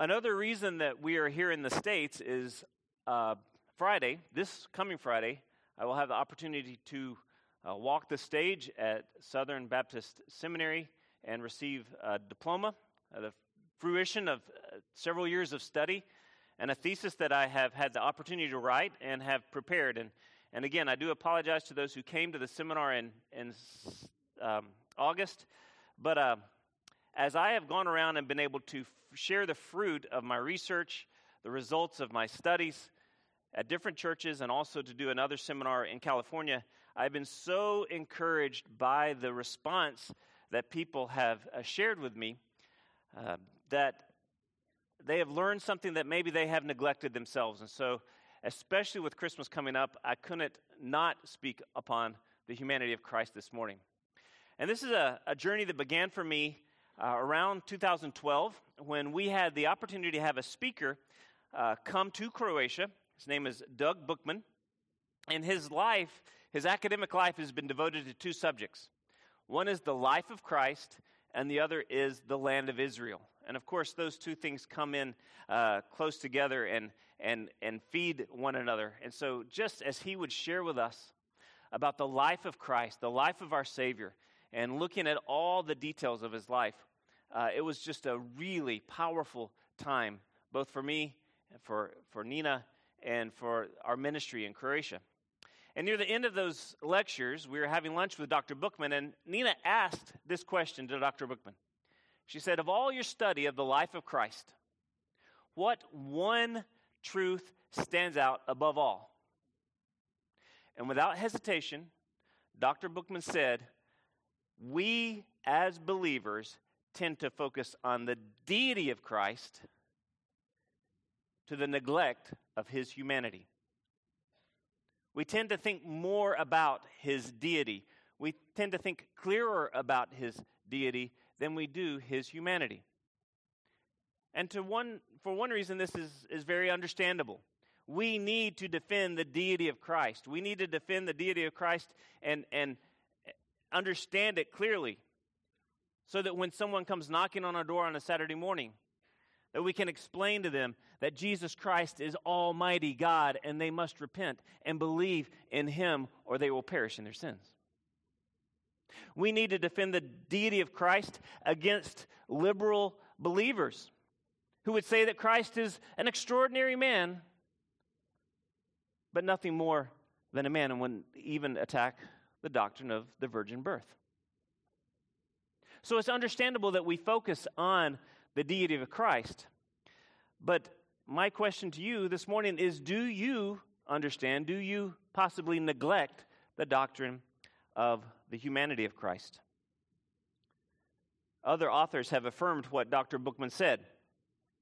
Another reason that we are here in the States is uh, Friday, this coming Friday, I will have the opportunity to uh, walk the stage at Southern Baptist Seminary and receive a diploma, uh, the fruition of uh, several years of study, and a thesis that I have had the opportunity to write and have prepared. And, and again, I do apologize to those who came to the seminar in, in um, August, but uh, as I have gone around and been able to share the fruit of my research, the results of my studies at different churches, and also to do another seminar in California, I've been so encouraged by the response that people have uh, shared with me uh, that they have learned something that maybe they have neglected themselves. And so, especially with Christmas coming up, I couldn't not speak upon the humanity of Christ this morning. And this is a, a journey that began for me uh, around 2012 when we had the opportunity to have a speaker uh, come to Croatia. His name is Doug Bookman. And his life, his academic life, has been devoted to two subjects one is the life of Christ, and the other is the land of Israel. And of course, those two things come in uh, close together and, and, and feed one another. And so, just as he would share with us about the life of Christ, the life of our Savior, and looking at all the details of his life, uh, it was just a really powerful time, both for me, for, for Nina, and for our ministry in Croatia. And near the end of those lectures, we were having lunch with Dr. Bookman, and Nina asked this question to Dr. Bookman. She said, Of all your study of the life of Christ, what one truth stands out above all? And without hesitation, Dr. Bookman said, We as believers tend to focus on the deity of Christ to the neglect of his humanity. We tend to think more about his deity. We tend to think clearer about his deity than we do his humanity. And to one, for one reason, this is, is very understandable. We need to defend the deity of Christ. We need to defend the deity of Christ and, and understand it clearly so that when someone comes knocking on our door on a Saturday morning, that we can explain to them that Jesus Christ is Almighty God and they must repent and believe in Him or they will perish in their sins. We need to defend the deity of Christ against liberal believers who would say that Christ is an extraordinary man, but nothing more than a man, and wouldn't even attack the doctrine of the virgin birth. So it's understandable that we focus on the deity of Christ. But my question to you this morning is do you understand, do you possibly neglect the doctrine of the humanity of Christ. Other authors have affirmed what Dr. Bookman said.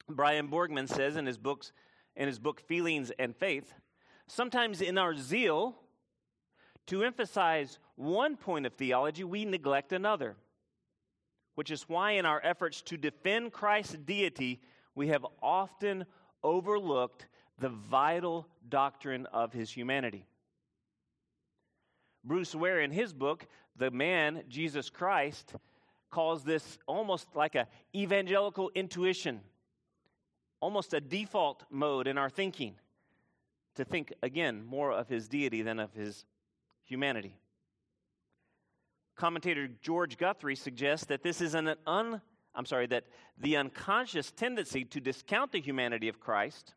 Brian Borgman says in his books in his book Feelings and Faith, sometimes in our zeal to emphasize one point of theology, we neglect another. Which is why in our efforts to defend Christ's deity, we have often overlooked the vital doctrine of his humanity. Bruce Ware, in his book, The Man, Jesus Christ, calls this almost like a evangelical intuition, almost a default mode in our thinking to think, again, more of his deity than of his humanity. Commentator George Guthrie suggests that this is an un, I'm sorry, that the unconscious tendency to discount the humanity of Christ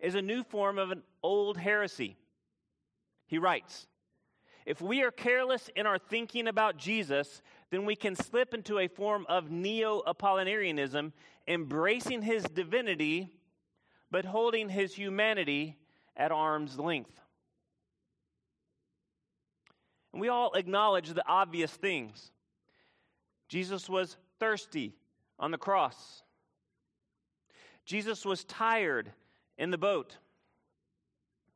is a new form of an old heresy. He writes, if we are careless in our thinking about Jesus, then we can slip into a form of neo Apollinarianism, embracing his divinity, but holding his humanity at arm's length. And we all acknowledge the obvious things. Jesus was thirsty on the cross. Jesus was tired in the boat.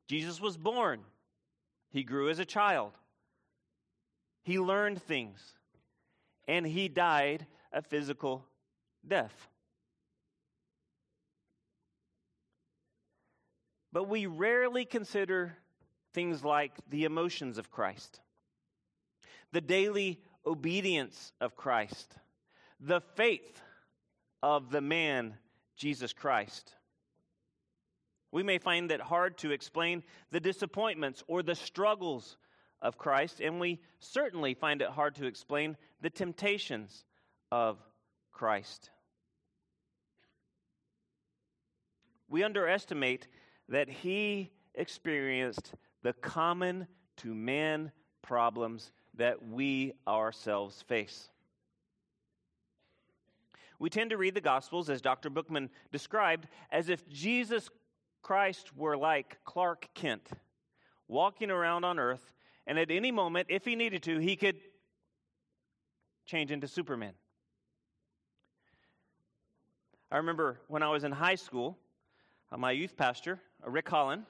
Jesus was born. He grew as a child. He learned things. And he died a physical death. But we rarely consider things like the emotions of Christ, the daily obedience of Christ, the faith of the man Jesus Christ. We may find it hard to explain the disappointments or the struggles of Christ, and we certainly find it hard to explain the temptations of Christ. We underestimate that he experienced the common to man problems that we ourselves face. We tend to read the Gospels, as Dr. Bookman described, as if Jesus Christ were like Clark Kent, walking around on earth, and at any moment, if he needed to, he could change into Superman. I remember when I was in high school, uh, my youth pastor, uh, Rick Holland,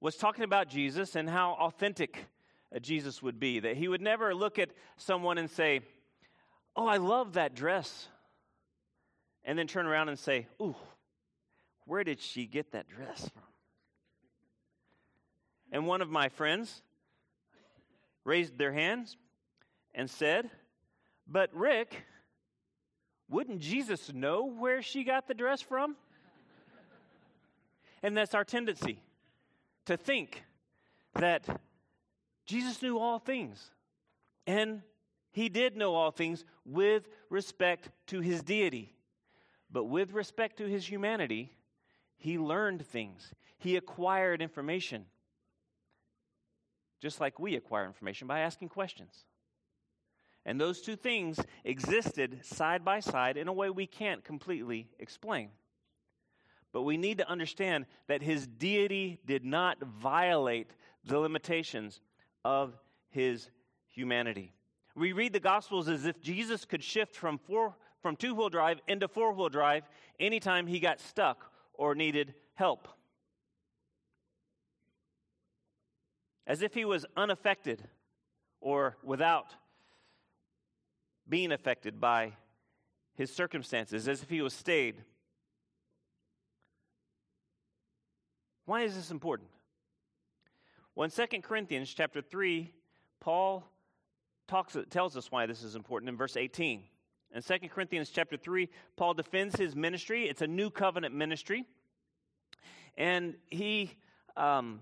was talking about Jesus and how authentic Uh, Jesus would be. That he would never look at someone and say, Oh, I love that dress. And then turn around and say, Ooh, where did she get that dress from? And one of my friends raised their hands and said, But Rick, wouldn't Jesus know where she got the dress from? and that's our tendency to think that Jesus knew all things. And he did know all things with respect to his deity. But with respect to his humanity, he learned things, he acquired information. Just like we acquire information by asking questions. And those two things existed side by side in a way we can't completely explain. But we need to understand that his deity did not violate the limitations of his humanity. We read the Gospels as if Jesus could shift from, four, from two wheel drive into four wheel drive anytime he got stuck or needed help. As if he was unaffected or without being affected by his circumstances, as if he was stayed Why is this important? Well, in 2 Corinthians chapter 3, Paul talks, tells us why this is important in verse 18. In 2 Corinthians chapter 3, Paul defends his ministry. It's a new covenant ministry. And he um,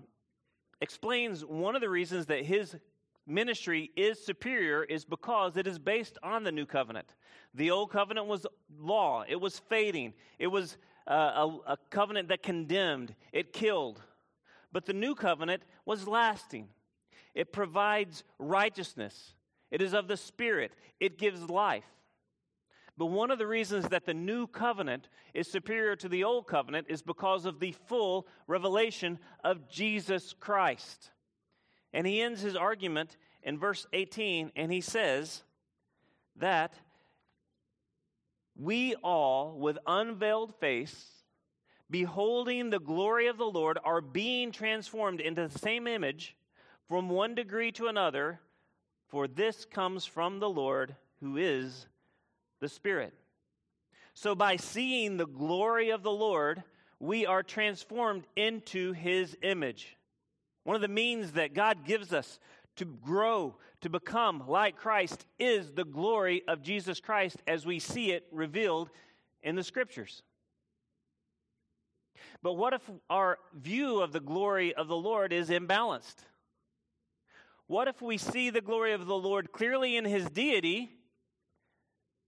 explains one of the reasons that his ministry is superior is because it is based on the new covenant. The old covenant was law, it was fading, it was uh, a, a covenant that condemned, it killed. But the new covenant was lasting. It provides righteousness. It is of the Spirit. It gives life. But one of the reasons that the new covenant is superior to the old covenant is because of the full revelation of Jesus Christ. And he ends his argument in verse 18 and he says that we all, with unveiled face, beholding the glory of the Lord, are being transformed into the same image from one degree to another, for this comes from the Lord who is the Spirit. So, by seeing the glory of the Lord, we are transformed into his image. One of the means that God gives us to grow, to become like Christ, is the glory of Jesus Christ as we see it revealed in the scriptures. But what if our view of the glory of the Lord is imbalanced? What if we see the glory of the Lord clearly in his deity,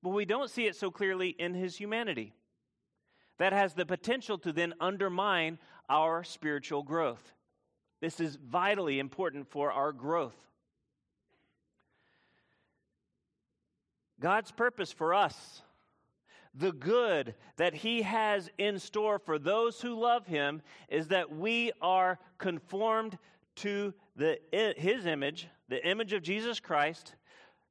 but we don't see it so clearly in his humanity? That has the potential to then undermine our spiritual growth. This is vitally important for our growth. God's purpose for us, the good that He has in store for those who love Him, is that we are conformed to the, His image, the image of Jesus Christ,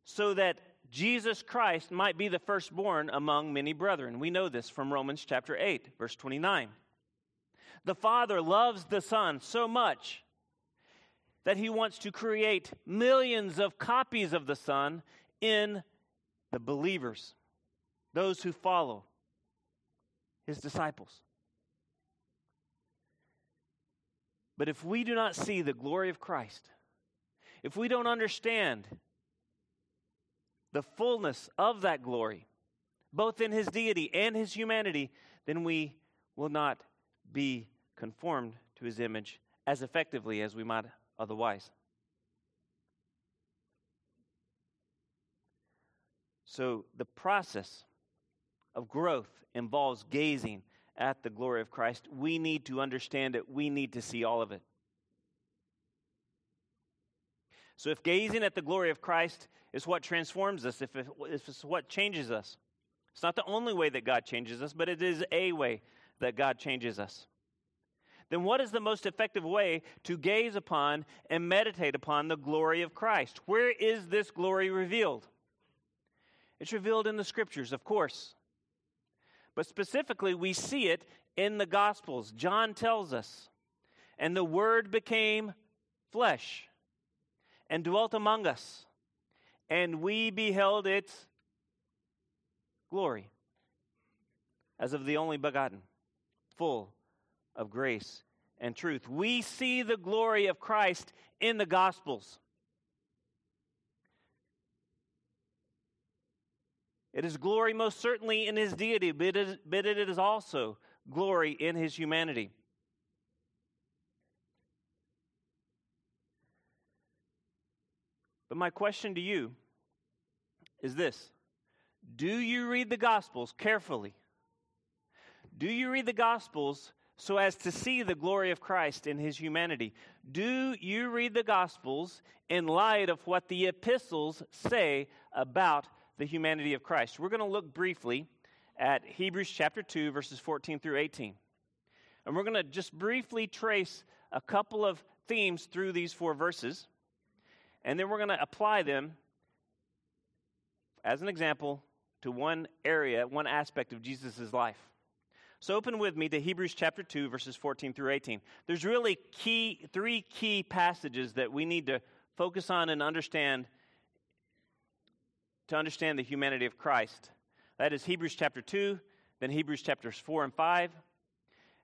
so that Jesus Christ might be the firstborn among many brethren. We know this from Romans chapter 8, verse 29. The Father loves the Son so much that he wants to create millions of copies of the Son in the believers, those who follow his disciples. But if we do not see the glory of Christ, if we don't understand the fullness of that glory, both in his deity and his humanity, then we will not be conformed to his image as effectively as we might otherwise. So the process of growth involves gazing at the glory of Christ. We need to understand it, we need to see all of it. So, if gazing at the glory of Christ is what transforms us, if, it, if it's what changes us, it's not the only way that God changes us, but it is a way that God changes us. Then, what is the most effective way to gaze upon and meditate upon the glory of Christ? Where is this glory revealed? It's revealed in the scriptures, of course. But specifically, we see it in the Gospels. John tells us, and the Word became flesh and dwelt among us, and we beheld its glory as of the only begotten, full of grace and truth. We see the glory of Christ in the Gospels. It is glory most certainly in his deity, but it is, also glory in his humanity. But my question to you is this Do you read the Gospels carefully? Do you read the Gospels so as to see the glory of Christ in his humanity? Do you read the Gospels in light of what the epistles say about the humanity of Christ. We're going to look briefly at Hebrews chapter 2, verses 14 through 18. And we're going to just briefly trace a couple of themes through these four verses. And then we're going to apply them as an example to one area, one aspect of Jesus' life. So open with me to Hebrews chapter 2, verses 14 through 18. There's really key, three key passages that we need to focus on and understand to understand the humanity of Christ. That is Hebrews chapter 2, then Hebrews chapters 4 and 5,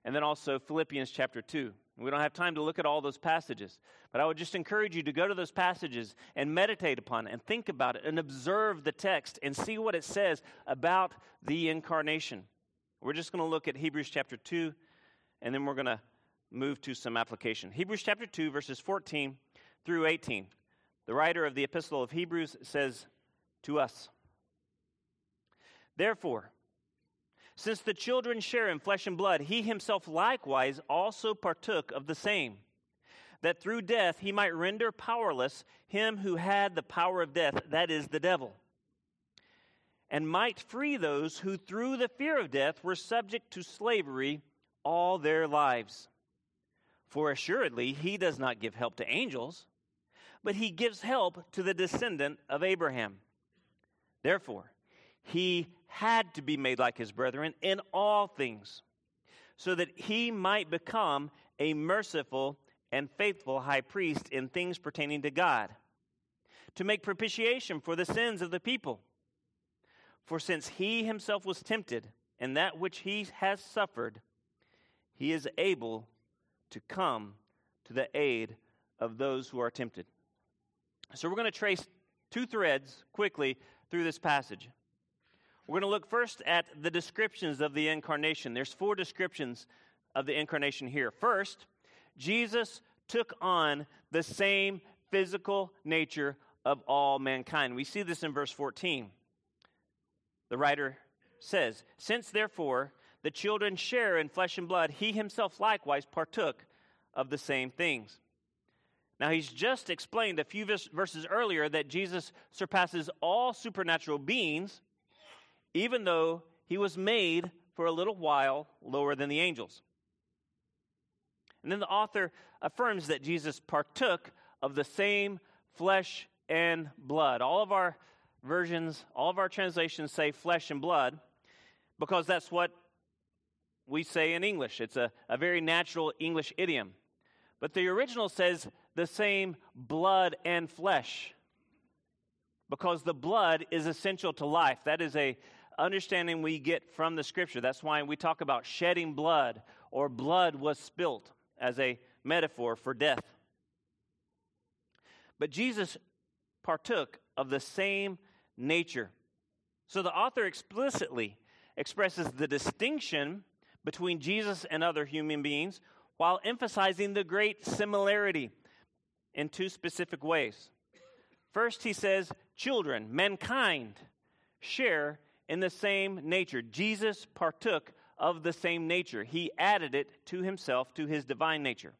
and then also Philippians chapter 2. We don't have time to look at all those passages, but I would just encourage you to go to those passages and meditate upon it and think about it and observe the text and see what it says about the incarnation. We're just going to look at Hebrews chapter 2, and then we're going to move to some application. Hebrews chapter 2, verses 14 through 18. The writer of the Epistle of Hebrews says to us. Therefore, since the children share in flesh and blood, he himself likewise also partook of the same, that through death he might render powerless him who had the power of death, that is, the devil, and might free those who through the fear of death were subject to slavery all their lives. For assuredly he does not give help to angels, but he gives help to the descendant of Abraham. Therefore, he had to be made like his brethren in all things, so that he might become a merciful and faithful high priest in things pertaining to God, to make propitiation for the sins of the people. For since he himself was tempted in that which he has suffered, he is able to come to the aid of those who are tempted. So we're going to trace two threads quickly through this passage. We're going to look first at the descriptions of the incarnation. There's four descriptions of the incarnation here. First, Jesus took on the same physical nature of all mankind. We see this in verse 14. The writer says, Since therefore the children share in flesh and blood, he himself likewise partook of the same things. Now, he's just explained a few verses earlier that Jesus surpasses all supernatural beings, even though he was made for a little while lower than the angels. And then the author affirms that Jesus partook of the same flesh and blood. All of our versions, all of our translations say flesh and blood because that's what we say in English. It's a, a very natural English idiom. But the original says the same blood and flesh because the blood is essential to life. That is a understanding we get from the scripture. That's why we talk about shedding blood or blood was spilt as a metaphor for death. But Jesus partook of the same nature. So the author explicitly expresses the distinction between Jesus and other human beings while emphasizing the great similarity in two specific ways. First, he says, children, mankind, share in the same nature. Jesus partook of the same nature, he added it to himself, to his divine nature.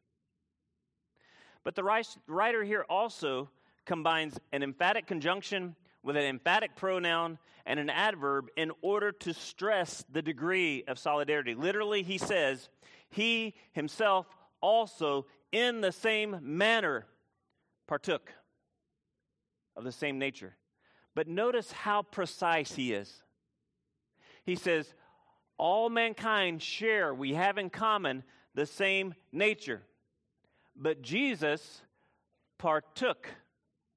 But the writer here also combines an emphatic conjunction with an emphatic pronoun and an adverb in order to stress the degree of solidarity. Literally, he says, He himself also, in the same manner, partook of the same nature. But notice how precise he is. He says, All mankind share, we have in common the same nature. But Jesus partook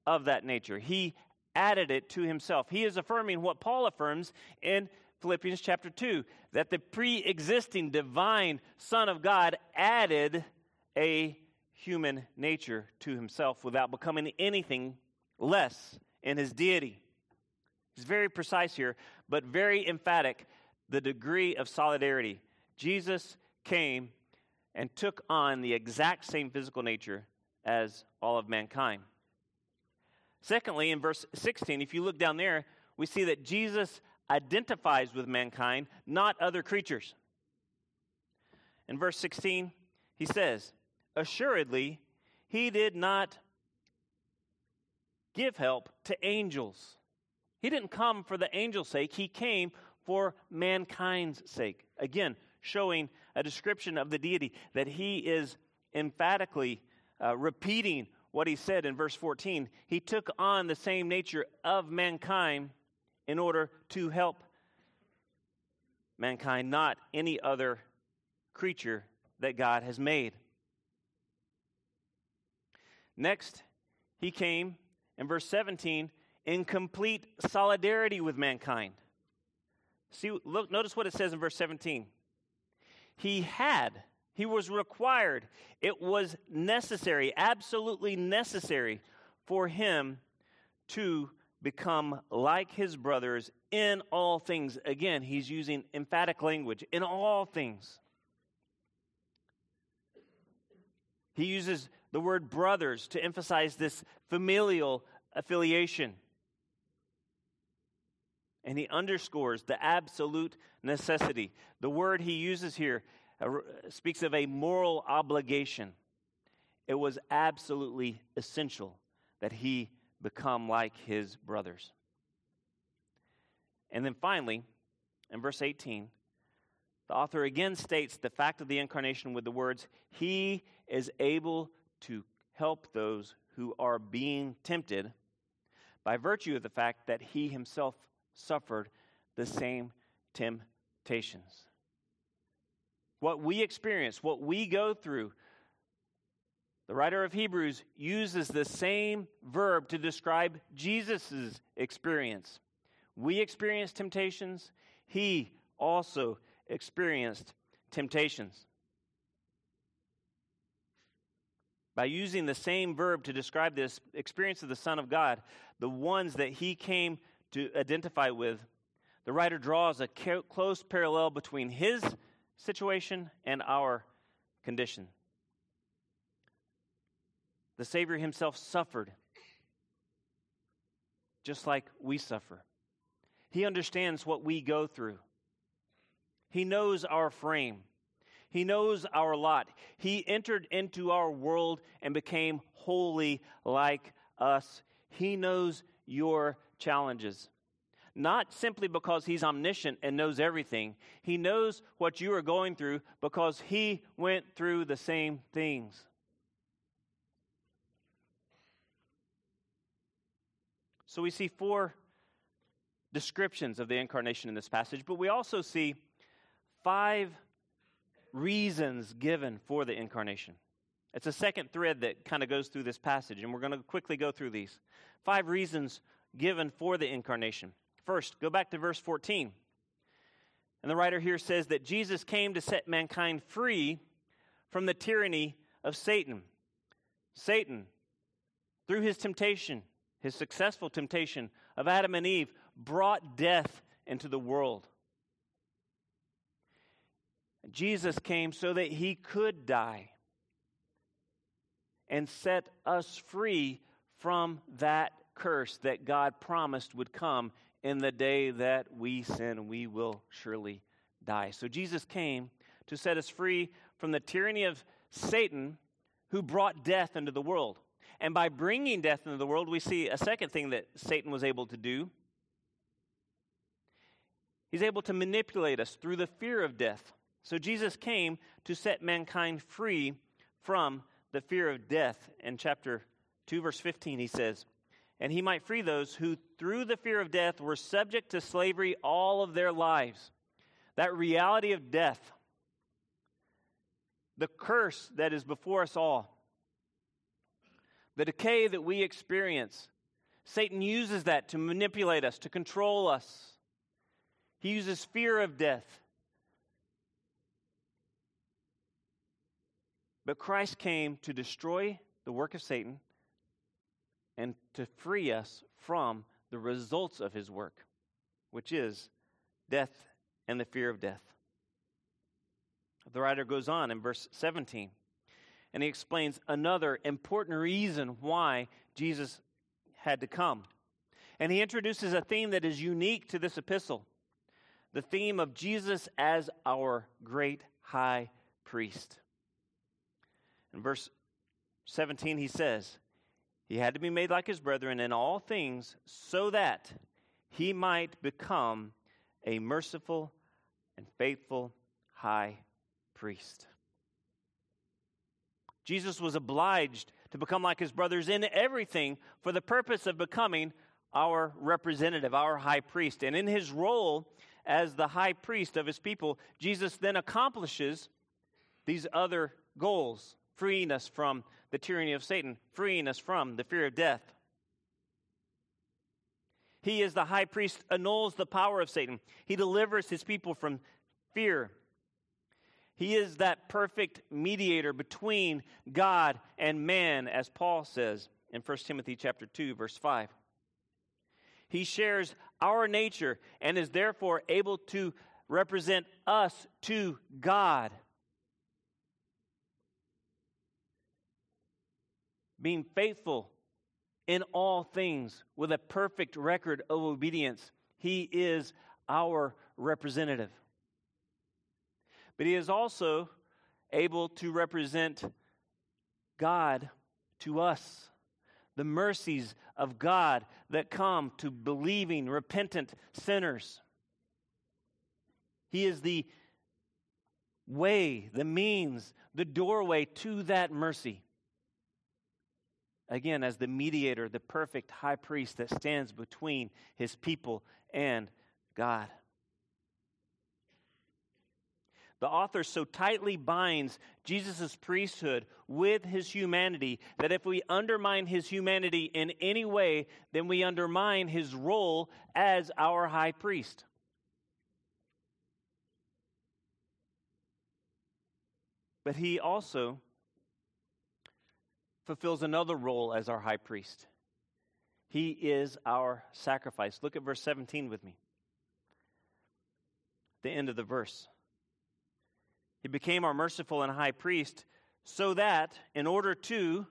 of that nature. He added it to himself. He is affirming what Paul affirms in Philippians chapter 2 that the pre existing divine Son of God added a human nature to himself without becoming anything less in his deity. He's very precise here, but very emphatic the degree of solidarity. Jesus came and took on the exact same physical nature as all of mankind. Secondly, in verse 16, if you look down there, we see that Jesus identifies with mankind, not other creatures. In verse 16, he says, Assuredly, he did not give help to angels. He didn't come for the angel's sake, he came for mankind's sake. Again, showing a description of the deity that he is emphatically uh, repeating what he said in verse 14. He took on the same nature of mankind in order to help mankind, not any other creature that God has made. Next, he came in verse 17 in complete solidarity with mankind. See, look, notice what it says in verse 17. He had, he was required, it was necessary, absolutely necessary for him to become like his brothers in all things. Again, he's using emphatic language in all things. He uses the word brothers to emphasize this familial affiliation. And he underscores the absolute necessity. The word he uses here uh, speaks of a moral obligation. It was absolutely essential that he become like his brothers. And then finally, in verse 18, the author again states the fact of the incarnation with the words, He is able to help those who are being tempted by virtue of the fact that he himself suffered the same temptations. What we experience, what we go through, the writer of Hebrews uses the same verb to describe Jesus' experience. We experience temptations, he also experienced temptations. By using the same verb to describe this experience of the Son of God, the ones that he came to identify with, the writer draws a close parallel between his situation and our condition. The Savior himself suffered just like we suffer. He understands what we go through. He knows our frame. He knows our lot. He entered into our world and became wholly like us. He knows your challenges. Not simply because He's omniscient and knows everything, He knows what you are going through because He went through the same things. So we see four descriptions of the incarnation in this passage, but we also see five reasons given for the incarnation. It's a second thread that kind of goes through this passage, and we're going to quickly go through these. Five reasons given for the incarnation. First, go back to verse 14. And the writer here says that Jesus came to set mankind free from the tyranny of Satan. Satan, through his temptation, his successful temptation of Adam and Eve, brought death into the world. Jesus came so that he could die and set us free from that curse that God promised would come in the day that we sin, we will surely die. So Jesus came to set us free from the tyranny of Satan, who brought death into the world. And by bringing death into the world, we see a second thing that Satan was able to do. He's able to manipulate us through the fear of death. So Jesus came to set mankind free from the fear of death. In chapter 2, verse 15, he says, And he might free those who, through the fear of death, were subject to slavery all of their lives. That reality of death, the curse that is before us all, the decay that we experience, Satan uses that to manipulate us, to control us. He uses fear of death. But Christ came to destroy the work of Satan and to free us from the results of his work, which is death and the fear of death. The writer goes on in verse 17 and he explains another important reason why Jesus had to come. And he introduces a theme that is unique to this epistle the theme of Jesus as our great high priest. In verse 17, he says, He had to be made like his brethren in all things so that he might become a merciful and faithful high priest. Jesus was obliged to become like his brothers in everything for the purpose of becoming our representative, our high priest. And in his role as the high priest of his people, Jesus then accomplishes these other goals, freeing us from the tyranny of Satan, freeing us from the fear of death. He, is the high priest, annuls the power of Satan. He delivers his people from fear he is that perfect mediator between God and man, as Paul says in 1 Timothy chapter 2, verse 5. He shares our nature and is therefore able to represent us to God. Being faithful in all things with a perfect record of obedience, He is our representative but he is also able to represent God to us. The mercies of God that come to believing, repentant sinners. He is the way, the means, the doorway to that mercy. Again, as the mediator, the perfect high priest that stands between his people and God. The author so tightly binds Jesus' priesthood with his humanity that if we undermine his humanity in any way, then we undermine his role as our high priest. But he also fulfills another role as our high priest. He is our sacrifice. Look at verse 17 with me. The end of the verse. He became our merciful and high priest so that, in order to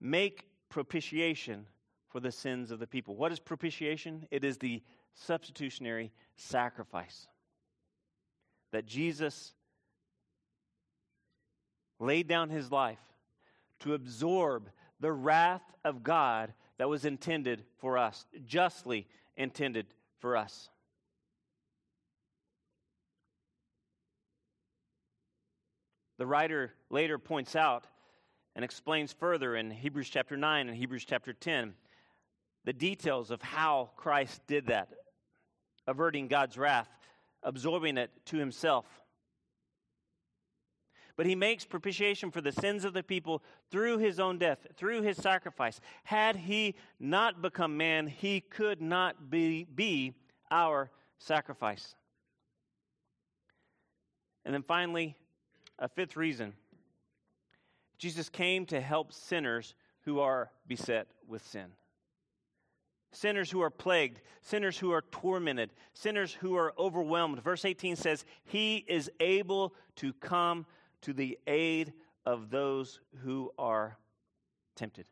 make propitiation for the sins of the people. What is propitiation? It is the substitutionary sacrifice that Jesus laid down his life to absorb the wrath of God that was intended for us, justly intended for us. The writer later points out and explains further in Hebrews chapter 9 and Hebrews chapter 10 the details of how Christ did that, averting God's wrath, absorbing it to himself. But he makes propitiation for the sins of the people through his own death, through his sacrifice. Had he not become man, he could not be, be our sacrifice. And then finally, a fifth reason Jesus came to help sinners who are beset with sin. sinners who are plagued, sinners who are tormented, sinners who are overwhelmed. Verse 18 says, He is able to come to the aid of those who are tempted.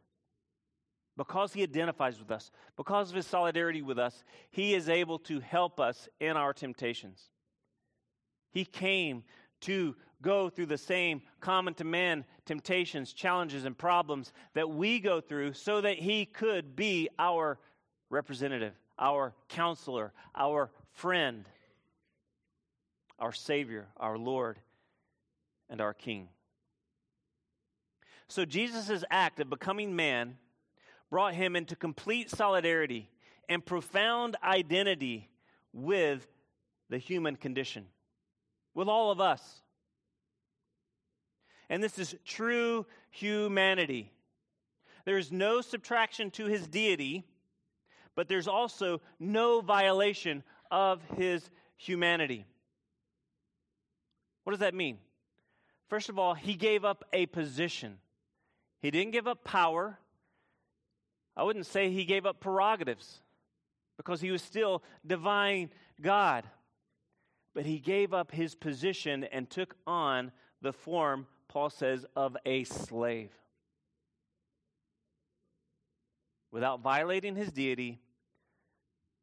Because he identifies with us, because of his solidarity with us, he is able to help us in our temptations. He came to go through the same common to man temptations, challenges, and problems that we go through so that he could be our representative, our counselor, our friend, our Savior, our Lord, and our King. So Jesus' act of becoming man brought him into complete solidarity and profound identity with the human condition, with all of us. And this is true humanity. There is no subtraction to his deity, but there's also no violation of his humanity. What does that mean? First of all, he gave up a position. He didn't give up power. I wouldn't say he gave up prerogatives because he was still divine God. But he gave up his position and took on the form, Paul says, of a slave. Without violating his deity,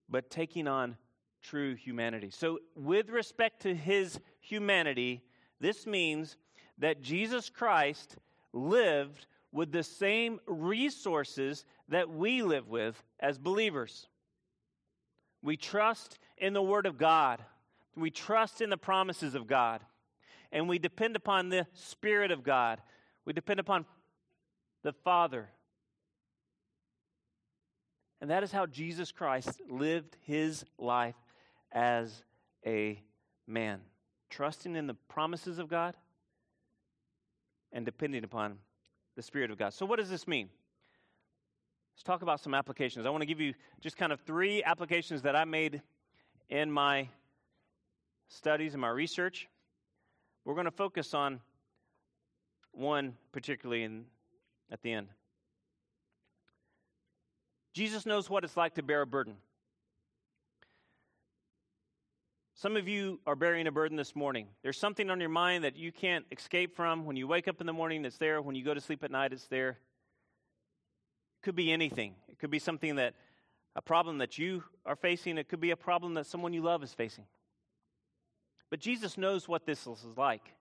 but taking on true humanity. So, with respect to his humanity, this means that Jesus Christ lived with the same resources that we live with as believers. We trust in the Word of God, we trust in the promises of God, and we depend upon the Spirit of God. We depend upon the Father. And that is how Jesus Christ lived his life as a man, trusting in the promises of God and depending upon the Spirit of God. So, what does this mean? Let's talk about some applications. I want to give you just kind of three applications that I made in my studies and my research. We're going to focus on one particularly in, at the end. Jesus knows what it's like to bear a burden. Some of you are bearing a burden this morning. There's something on your mind that you can't escape from. When you wake up in the morning, it's there. When you go to sleep at night, it's there. It could be anything. It could be something that, a problem that you are facing. It could be a problem that someone you love is facing. But Jesus knows what this is like.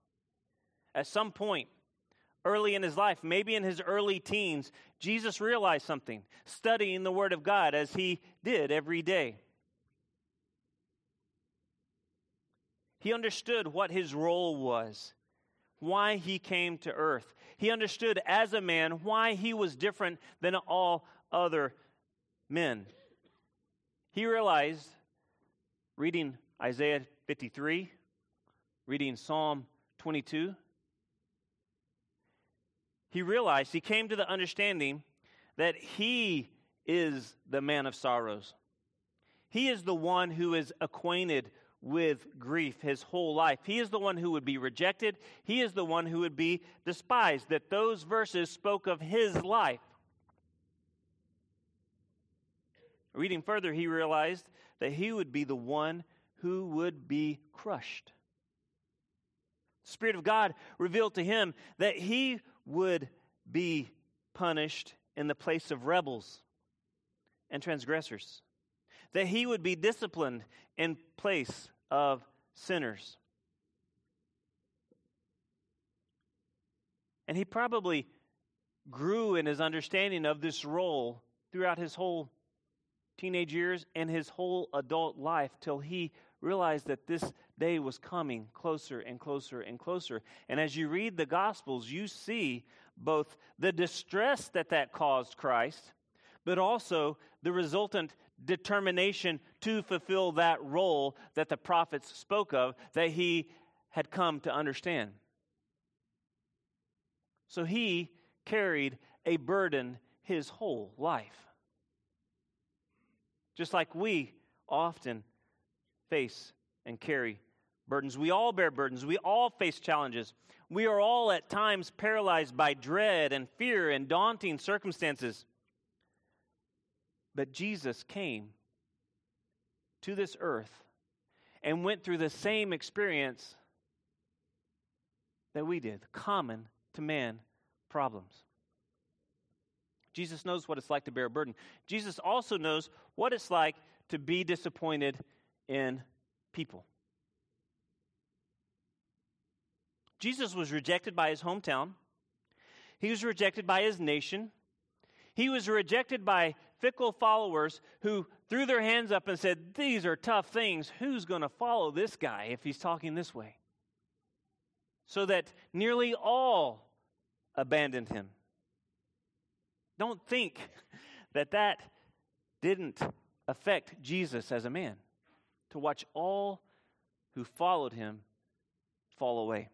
At some point, early in his life, maybe in his early teens, Jesus realized something, studying the Word of God as he did every day. He understood what his role was, why he came to earth. He understood as a man why he was different than all other men. He realized, reading Isaiah 53, reading Psalm 22, he realized, he came to the understanding that he is the man of sorrows. He is the one who is acquainted with grief his whole life. He is the one who would be rejected, he is the one who would be despised. That those verses spoke of his life. Reading further, he realized that he would be the one who would be crushed. The Spirit of God revealed to him that he would be punished in the place of rebels and transgressors, that he would be disciplined in place of sinners. And he probably grew in his understanding of this role throughout his whole teenage years and his whole adult life till he realized that this day was coming closer and closer and closer. And as you read the Gospels, you see both the distress that that caused Christ, but also the resultant determination to fulfill that role that the prophets spoke of that he had come to understand. So he carried a burden his whole life. Just like we often face and carry burdens. We all bear burdens. We all face challenges. We are all at times paralyzed by dread and fear and daunting circumstances. But Jesus came to this earth and went through the same experience that we did common to man problems. Jesus knows what it's like to bear a burden. Jesus also knows what it's like to be disappointed in people. Jesus was rejected by his hometown. He was rejected by his nation. He was rejected by fickle followers who threw their hands up and said, These are tough things. Who's going to follow this guy if he's talking this way? So that nearly all abandoned him. Don't think that that didn't affect Jesus as a man, to watch all who followed him fall away.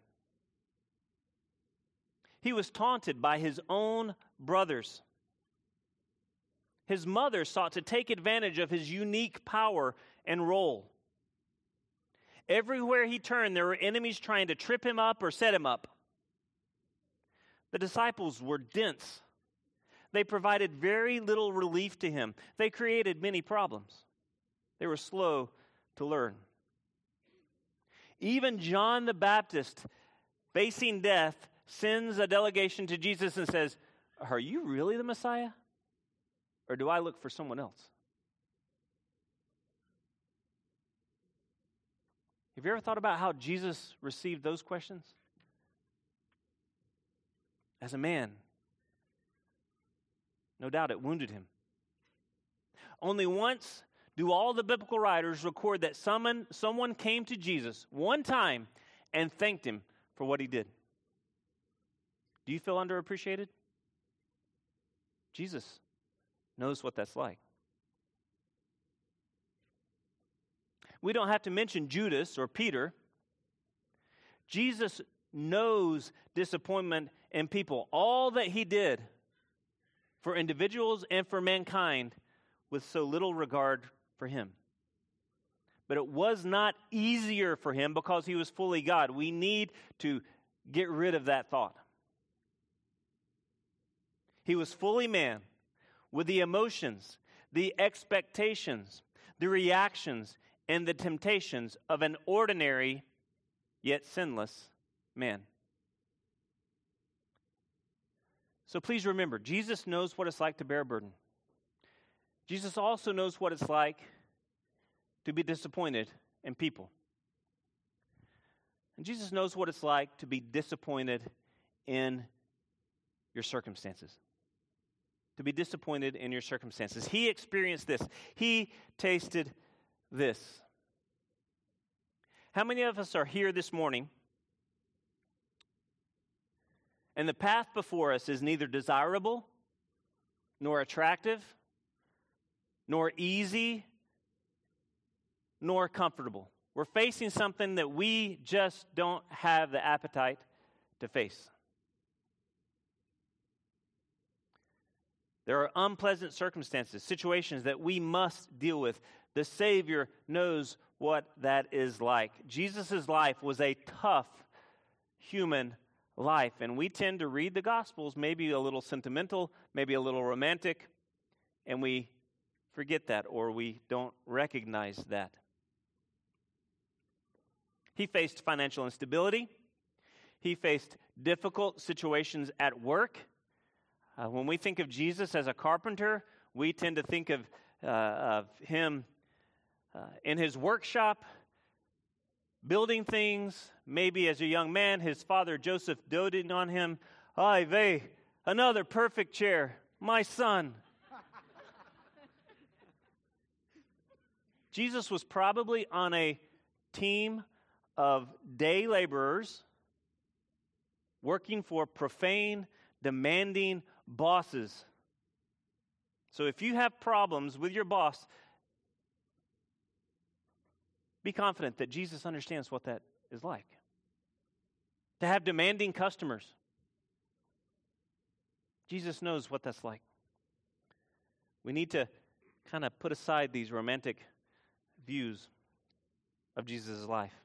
He was taunted by his own brothers. His mother sought to take advantage of his unique power and role. Everywhere he turned, there were enemies trying to trip him up or set him up. The disciples were dense. They provided very little relief to him. They created many problems. They were slow to learn. Even John the Baptist, facing death, sends a delegation to Jesus and says, Are you really the Messiah? Or do I look for someone else? Have you ever thought about how Jesus received those questions? As a man, no doubt it wounded him. Only once do all the biblical writers record that someone, someone came to Jesus one time and thanked him for what he did. Do you feel underappreciated? Jesus knows what that's like. We don't have to mention Judas or Peter. Jesus knows disappointment in people. All that he did for individuals and for mankind with so little regard for him. But it was not easier for him because he was fully God. We need to get rid of that thought. He was fully man with the emotions, the expectations, the reactions, and the temptations of an ordinary yet sinless man. So please remember, Jesus knows what it's like to bear a burden. Jesus also knows what it's like to be disappointed in people. And Jesus knows what it's like to be disappointed in your circumstances to be disappointed in your circumstances. He experienced this, he tasted this. How many of us are here this morning? And the path before us is neither desirable, nor attractive, nor easy, nor comfortable. We're facing something that we just don't have the appetite to face. There are unpleasant circumstances, situations that we must deal with. The Savior knows what that is like. Jesus' life was a tough human life, and we tend to read the Gospels maybe a little sentimental, maybe a little romantic, and we forget that or we don't recognize that. He faced financial instability. He faced difficult situations at work. Uh, when we think of Jesus as a carpenter, we tend to think of, uh, of him uh, in his workshop, building things. Maybe as a young man, his father Joseph doting on him. Ay vey, another perfect chair, my son. Jesus was probably on a team of day laborers working for profane, demanding bosses. So if you have problems with your boss, be confident that Jesus understands what that is like. To have demanding customers, Jesus knows what that's like. We need to kind of put aside these romantic views of Jesus' life.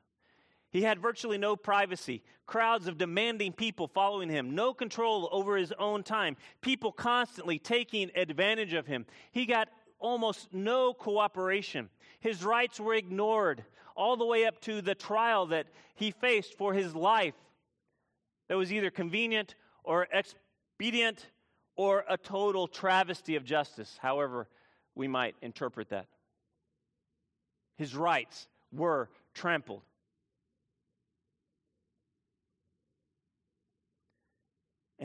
He had virtually no privacy, crowds of demanding people following him, no control over his own time, people constantly taking advantage of him. He got almost no cooperation. His rights were ignored, all the way up to the trial that he faced for his life that was either convenient or expedient or a total travesty of justice, however we might interpret that. His rights were trampled.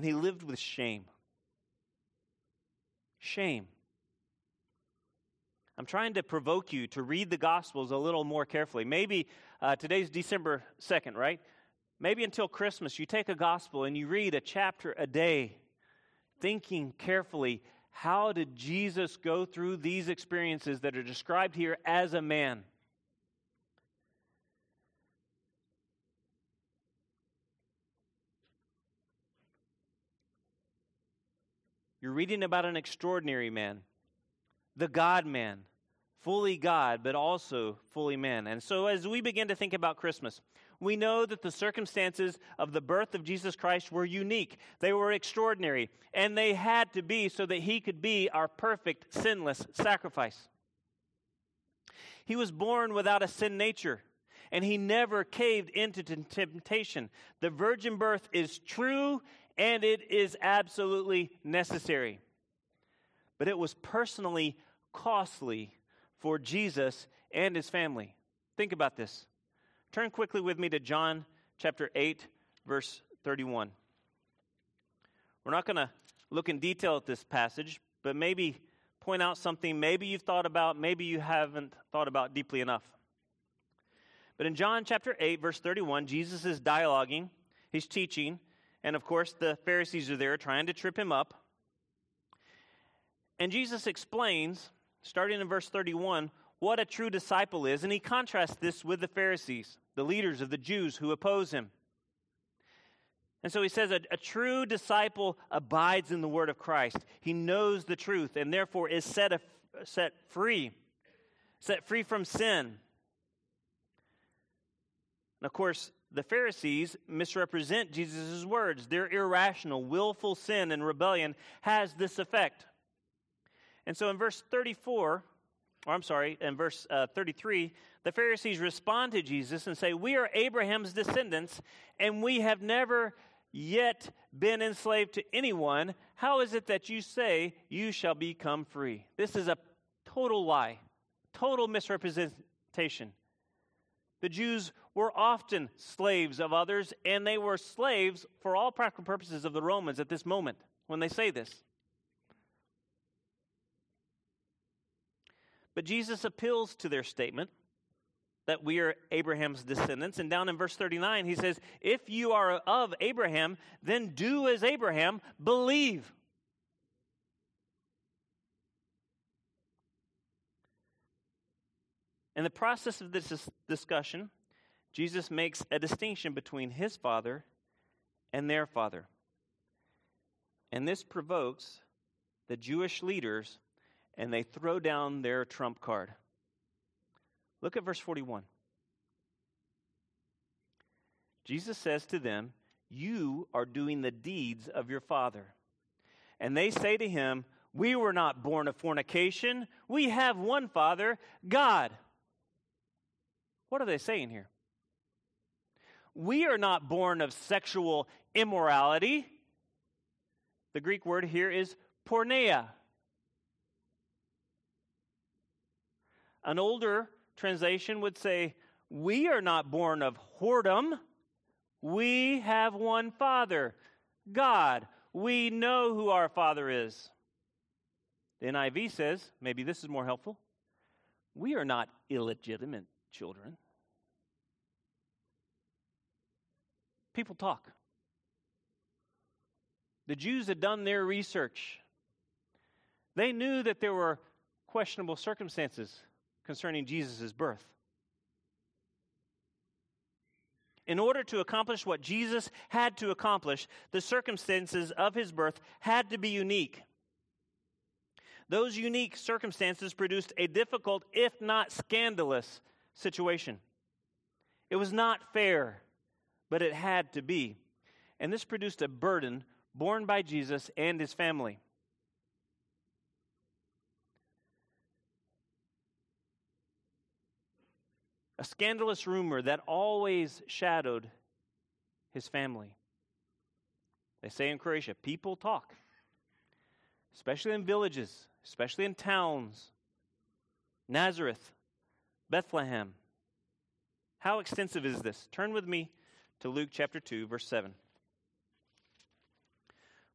And he lived with shame. Shame. I'm trying to provoke you to read the Gospels a little more carefully. Maybe uh, today's December 2nd, right? Maybe until Christmas, you take a Gospel and you read a chapter a day, thinking carefully how did Jesus go through these experiences that are described here as a man? You're reading about an extraordinary man, the God man, fully God, but also fully man. And so, as we begin to think about Christmas, we know that the circumstances of the birth of Jesus Christ were unique. They were extraordinary, and they had to be so that he could be our perfect, sinless sacrifice. He was born without a sin nature, and he never caved into temptation. The virgin birth is true and it is absolutely necessary. But it was personally costly for Jesus and his family. Think about this. Turn quickly with me to John chapter 8, verse 31. We're not going to look in detail at this passage, but maybe point out something maybe you've thought about, maybe you haven't thought about deeply enough. But in John chapter 8, verse 31, Jesus is dialoguing, he's teaching, and of course, the Pharisees are there trying to trip him up. And Jesus explains, starting in verse 31, what a true disciple is. And he contrasts this with the Pharisees, the leaders of the Jews who oppose him. And so he says, a, a, true disciple abides in the word of Christ. He knows the truth and therefore is set, set free, set free from sin. And of course, the Pharisees misrepresent Jesus' words. Their irrational, willful sin and rebellion has this effect. And so in verse 34, or I'm sorry, in verse uh, 33, the Pharisees respond to Jesus and say, We are Abraham's descendants, and we have never yet been enslaved to anyone. How is it that you say you shall become free? This is a total lie, total misrepresentation. The Jews were often slaves of others, and they were slaves for all practical purposes of the Romans at this moment when they say this. But Jesus appeals to their statement that we are Abraham's descendants. And down in verse 39, he says, If you are of Abraham, then do as Abraham, believe. In the process of this discussion, Jesus makes a distinction between his father and their father. And this provokes the Jewish leaders, and they throw down their trump card. Look at verse 41. Jesus says to them, You are doing the deeds of your father. And they say to him, We were not born of fornication. We have one Father, God. What are they saying here? We are not born of sexual immorality. The Greek word here is porneia. An older translation would say, We are not born of whoredom. We have one Father, God. We know who our Father is. The NIV says, maybe this is more helpful, we are not illegitimate children. People talk. The Jews had done their research. They knew that there were questionable circumstances concerning Jesus' birth. In order to accomplish what Jesus had to accomplish, the circumstances of his birth had to be unique. Those unique circumstances produced a difficult, if not scandalous, situation. It was not fair but it had to be. And this produced a burden borne by Jesus and his family. A scandalous rumor that always shadowed his family. They say in Croatia, people talk, especially in villages, especially in towns. Nazareth, Bethlehem. How extensive is this? Turn with me to Luke chapter 2, verse 7.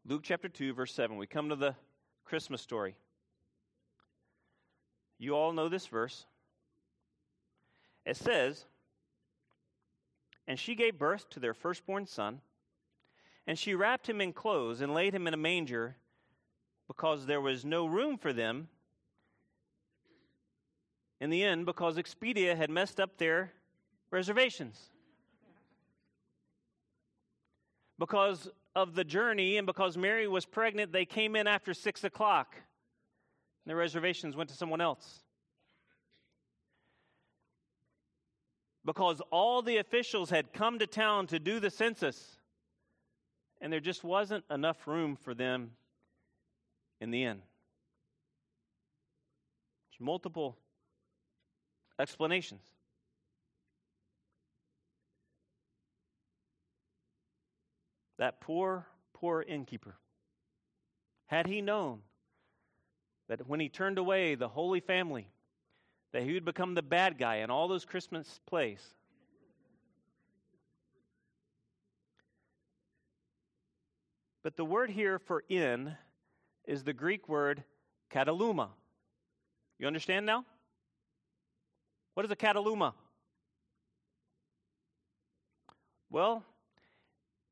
Luke chapter 2, verse 7. We come to the Christmas story. You all know this verse. It says, And she gave birth to their firstborn son, and she wrapped him in clothes and laid him in a manger because there was no room for them in the end because Expedia had messed up their reservations. Because of the journey and because Mary was pregnant, they came in after six o'clock. And their reservations went to someone else. Because all the officials had come to town to do the census, and there just wasn't enough room for them in the inn. There's multiple explanations. That poor, poor innkeeper, had he known that when he turned away the Holy Family, that he would become the bad guy in all those Christmas plays. But the word here for inn is the Greek word kataluma. You understand now? What is a kataluma? Well,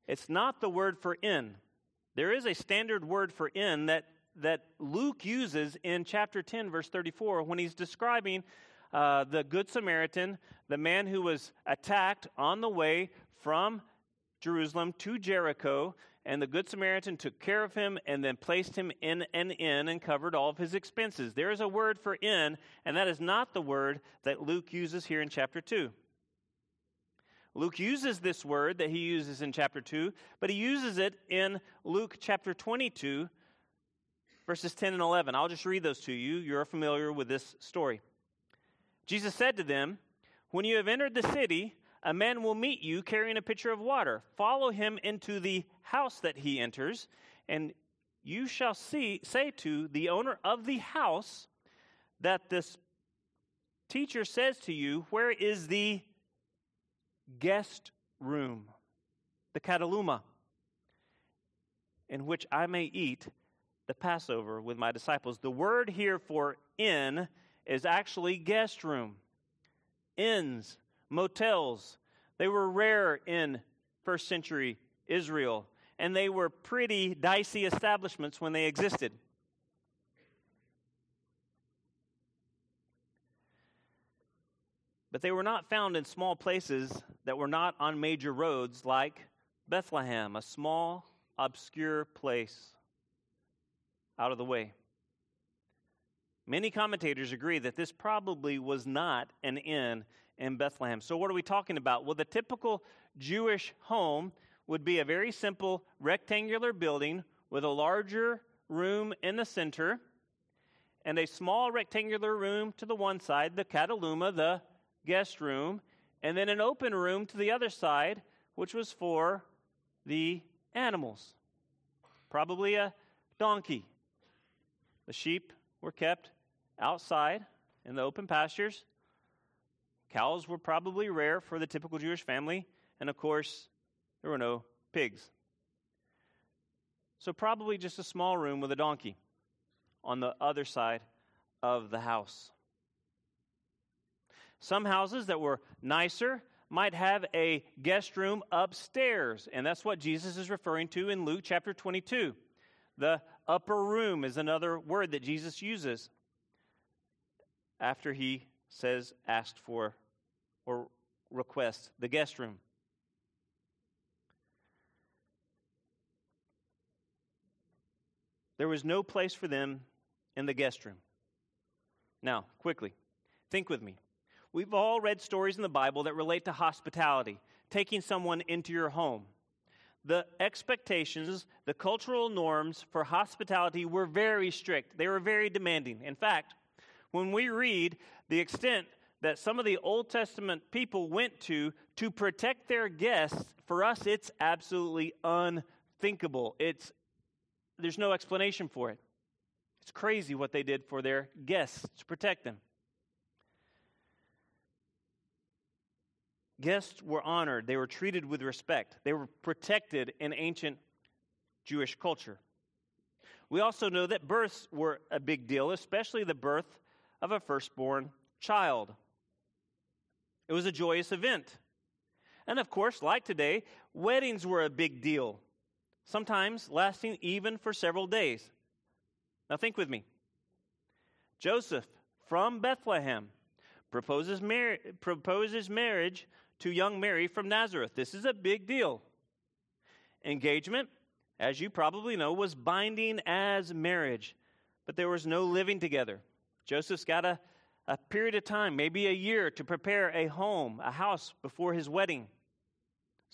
it's not the word for inn. There is a standard word for inn that, that Luke uses in chapter 10, verse 34, when he's describing uh, the Good Samaritan, the man who was attacked on the way from Jerusalem to Jericho and the Good Samaritan took care of him and then placed him in an inn and covered all of his expenses. There is a word for inn, and that is not the word that Luke uses here in chapter 2. Luke uses this word that he uses in chapter 2, but he uses it in Luke chapter 22, verses 10 and 11. I'll just read those to you. You're familiar with this story. Jesus said to them, When you have entered the city, a man will meet you carrying a pitcher of water. Follow him into the house that he enters, and you shall see, say to the owner of the house that this teacher says to you, Where is the guest room, the kataluma, in which I may eat the Passover with my disciples? The word here for inn is actually guest room. Inns motels. They were rare in first century Israel, and they were pretty dicey establishments when they existed. But they were not found in small places that were not on major roads like Bethlehem, a small, obscure place out of the way. Many commentators agree that this probably was not an inn in Bethlehem. So, what are we talking about? Well, the typical Jewish home would be a very simple rectangular building with a larger room in the center and a small rectangular room to the one side, the kataluma, the guest room, and then an open room to the other side, which was for the animals. Probably a donkey. The sheep were kept outside in the open pastures. Cows were probably rare for the typical Jewish family, and of course, there were no pigs. So, probably just a small room with a donkey on the other side of the house. Some houses that were nicer might have a guest room upstairs, and that's what Jesus is referring to in Luke chapter 22. The upper room is another word that Jesus uses after he says asked for or request the guest room. There was no place for them in the guest room. Now, quickly, think with me. We've all read stories in the Bible that relate to hospitality, taking someone into your home. The expectations, the cultural norms for hospitality were very strict. They were very demanding. In fact, when we read the extent that some of the Old Testament people went to to protect their guests, for us, it's absolutely unthinkable. It's, there's no explanation for it. It's crazy what they did for their guests to protect them. Guests were honored, they were treated with respect, they were protected in ancient Jewish culture. We also know that births were a big deal, especially the birth of a firstborn child. It was a joyous event. And of course, like today, weddings were a big deal, sometimes lasting even for several days. Now, think with me. Joseph from Bethlehem proposes, mar- proposes marriage to young Mary from Nazareth. This is a big deal. Engagement, as you probably know, was binding as marriage, but there was no living together. Joseph's got a, a period of time, maybe a year, to prepare a home, a house before his wedding.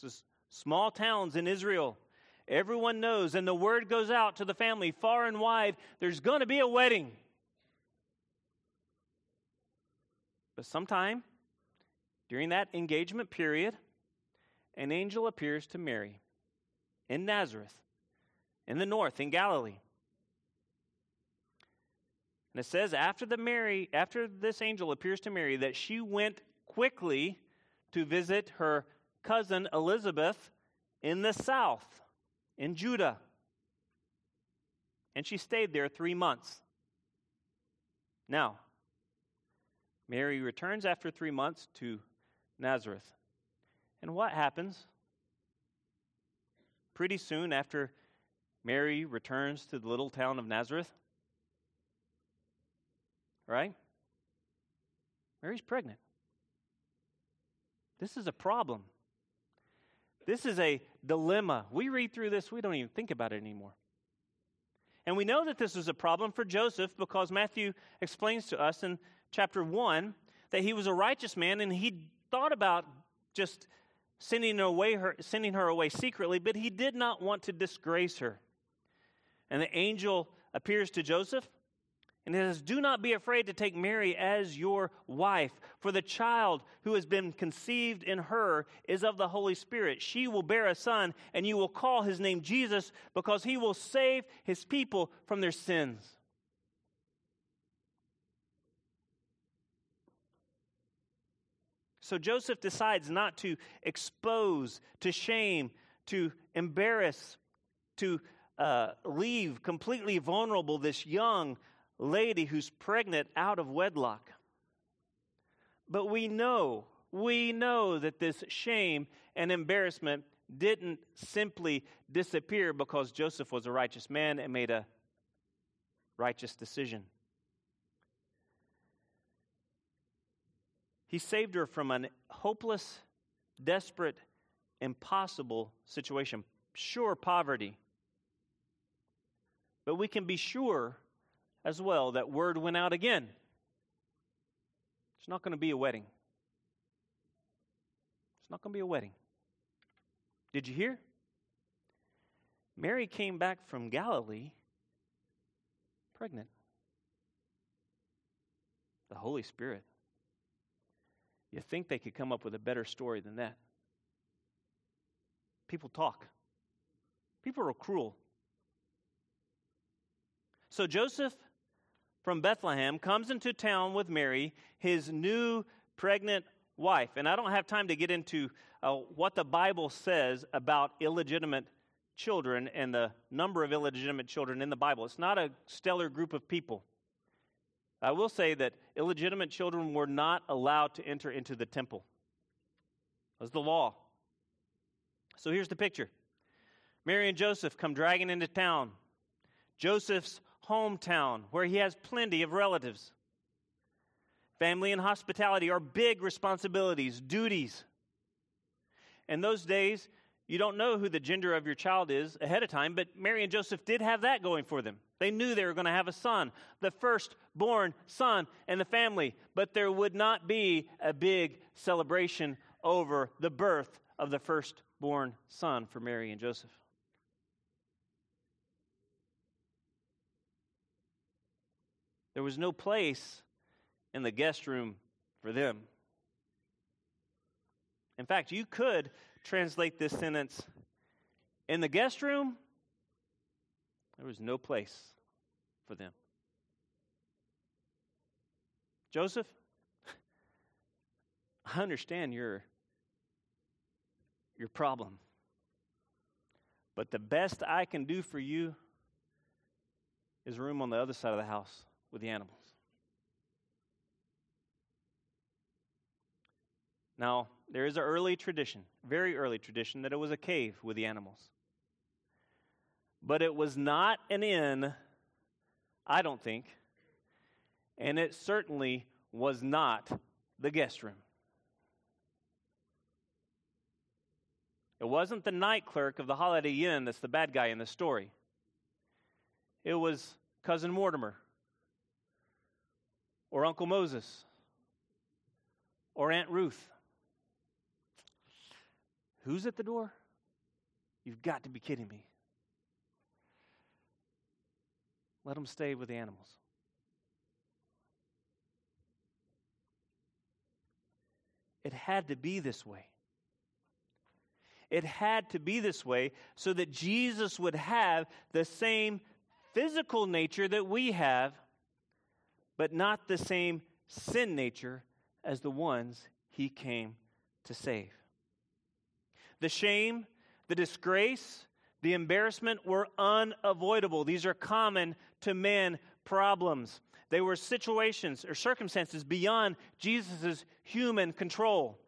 It's small towns in Israel. Everyone knows, and the word goes out to the family far and wide there's going to be a wedding. But sometime during that engagement period, an angel appears to Mary in Nazareth, in the north, in Galilee. And it says after the Mary, after this angel appears to Mary, that she went quickly to visit her cousin Elizabeth in the south, in Judah. And she stayed there three months. Now, Mary returns after three months to Nazareth. And what happens? Pretty soon after Mary returns to the little town of Nazareth, right? Mary's pregnant. This is a problem. This is a dilemma. We read through this, we don't even think about it anymore. And we know that this was a problem for Joseph because Matthew explains to us in chapter 1 that he was a righteous man and he thought about just sending her away, her, sending her away secretly, but he did not want to disgrace her. And the angel appears to Joseph and says, Do not be afraid to take Mary as your wife, for the child who has been conceived in her is of the Holy Spirit. She will bear a son, and you will call his name Jesus, because he will save his people from their sins. So Joseph decides not to expose, to shame, to embarrass, to uh, leave completely vulnerable this young lady who's pregnant out of wedlock. But we know, we know that this shame and embarrassment didn't simply disappear because Joseph was a righteous man and made a righteous decision. He saved her from a hopeless, desperate, impossible situation, sure poverty. But we can be sure as well that word went out again. It's not going to be a wedding. It's not going to be a wedding. Did you hear? Mary came back from Galilee pregnant. The Holy Spirit. You think they could come up with a better story than that? People talk. People are cruel. So Joseph from Bethlehem comes into town with Mary, his new pregnant wife. And I don't have time to get into uh, what the Bible says about illegitimate children and the number of illegitimate children in the Bible. It's not a stellar group of people. I will say that illegitimate children were not allowed to enter into the temple. It was the law. So here's the picture Mary and Joseph come dragging into town. Joseph's hometown where he has plenty of relatives. Family and hospitality are big responsibilities, duties. In those days, you don't know who the gender of your child is ahead of time, but Mary and Joseph did have that going for them. They knew they were going to have a son, the firstborn son in the family, but there would not be a big celebration over the birth of the firstborn son for Mary and Joseph. There was no place in the guest room for them. In fact, you could translate this sentence in the guest room, there was no place for them. Joseph, I understand your, your problem. But the best I can do for you is room on the other side of the house with the animals. Now, there is an early tradition, very early tradition, that it was a cave with the animals. But it was not an inn, I don't think, and it certainly was not the guest room. It wasn't the night clerk of the Holiday Inn that's the bad guy in the story. It was Cousin Mortimer, or Uncle Moses, or Aunt Ruth. Who's at the door? You've got to be kidding me. Let them stay with the animals. It had to be this way. It had to be this way so that Jesus would have the same physical nature that we have, but not the same sin nature as the ones he came to save. The shame, the disgrace, the embarrassment were unavoidable. These are common to men problems. They were situations or circumstances beyond Jesus' human control.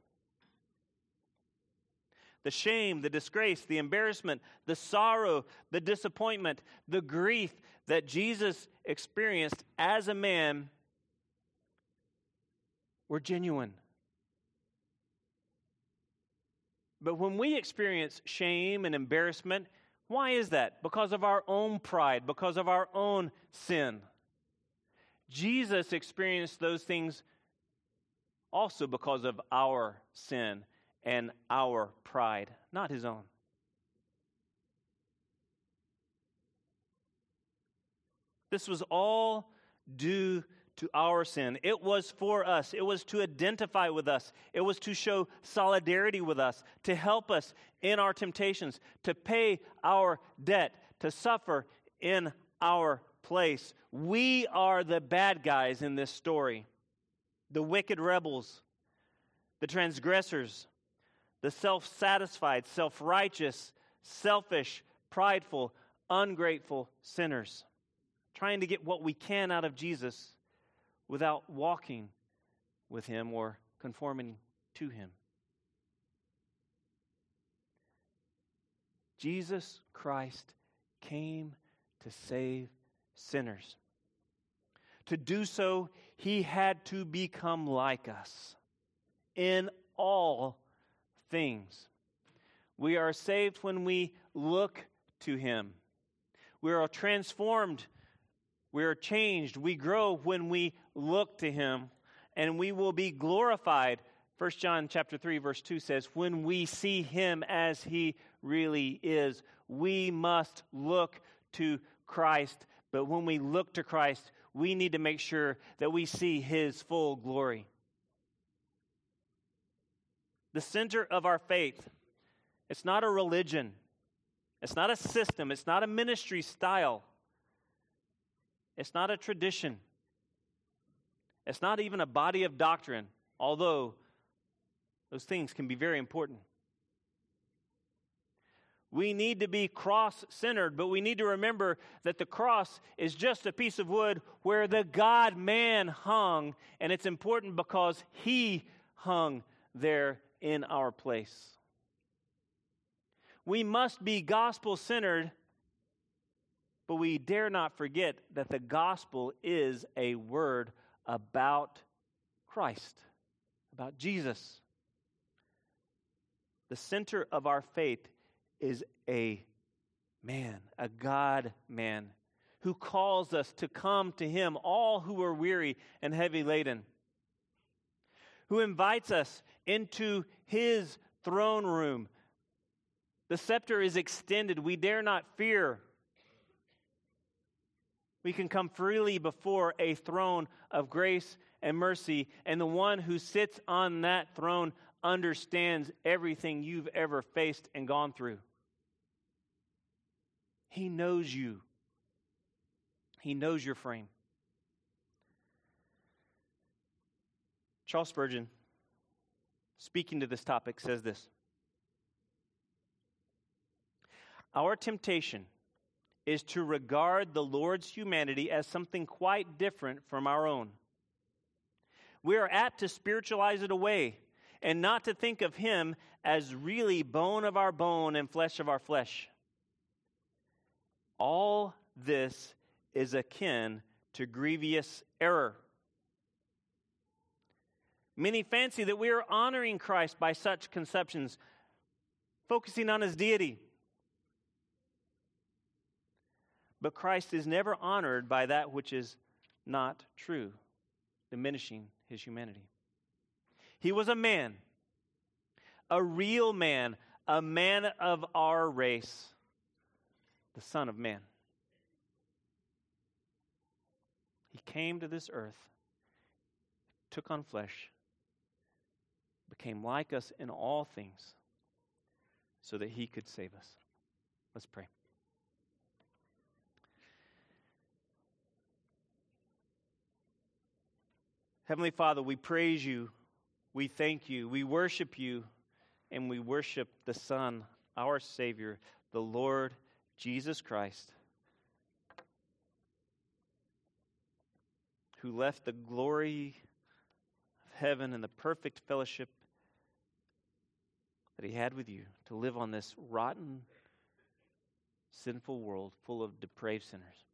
The shame, the disgrace, the embarrassment, the sorrow, the disappointment, the grief that Jesus experienced as a man were genuine. But when we experience shame and embarrassment, why is that? Because of our own pride, because of our own sin. Jesus experienced those things also because of our sin and our pride, not his own. This was all due to our sin. It was for us. It was to identify with us. It was to show solidarity with us, to help us in our temptations, to pay our debt, to suffer in our place. We are the bad guys in this story the wicked rebels, the transgressors, the self satisfied, self righteous, selfish, prideful, ungrateful sinners, trying to get what we can out of Jesus without walking with Him or conforming to Him. Jesus Christ came to save sinners. To do so, he had to become like us in all things. We are saved when we look to him. We are transformed. We are changed. We grow when we look to him. And we will be glorified. 1 John chapter 3 verse 2 says, "When we see him as he really is, we must look to Christ but when we look to Christ, we need to make sure that we see his full glory. The center of our faith, it's not a religion, it's not a system, it's not a ministry style, it's not a tradition, it's not even a body of doctrine, although those things can be very important. We need to be cross centered, but we need to remember that the cross is just a piece of wood where the God man hung, and it's important because he hung there in our place. We must be gospel centered, but we dare not forget that the gospel is a word about Christ, about Jesus. The center of our faith is a man, a God man, who calls us to come to him, all who are weary and heavy laden, who invites us into his throne room. The scepter is extended. We dare not fear. We can come freely before a throne of grace and mercy, and the one who sits on that throne understands everything you've ever faced and gone through. He knows you, He knows your frame. Charles Spurgeon, speaking to this topic, says this Our temptation is to regard the Lord's humanity as something quite different from our own. We are apt to spiritualize it away and not to think of Him as really bone of our bone and flesh of our flesh. All this is akin to grievous error. Many fancy that we are honoring Christ by such conceptions, focusing on his deity. But Christ is never honored by that which is not true, diminishing his humanity. He was a man, a real man, a man of our race, the Son of Man. He came to this earth, took on flesh, became like us in all things so that he could save us. Let's pray. Heavenly Father, we praise you, we thank you, we worship you, and we worship the Son, our Savior, the Lord Jesus Christ, who left the glory of heaven and the perfect fellowship that he had with you to live on this rotten, sinful world full of depraved sinners.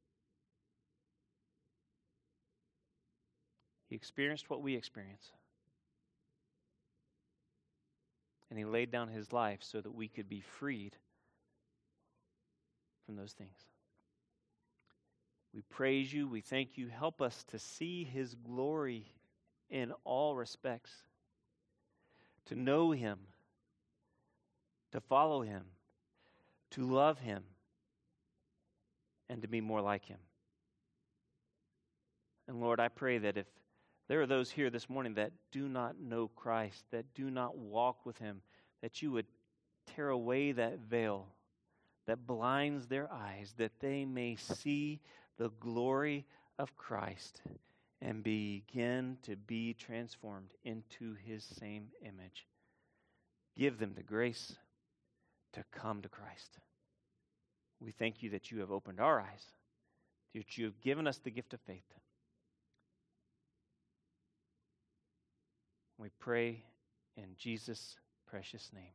He experienced what we experience. And he laid down his life so that we could be freed from those things. We praise you. We thank you. Help us to see his glory in all respects, to know him to follow him, to love him, and to be more like him. And Lord, I pray that if there are those here this morning that do not know Christ, that do not walk with him, that you would tear away that veil that blinds their eyes, that they may see the glory of Christ and begin to be transformed into his same image. Give them the grace to come to Christ. We thank you that you have opened our eyes, that you have given us the gift of faith. We pray in Jesus' precious name.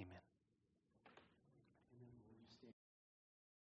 Amen.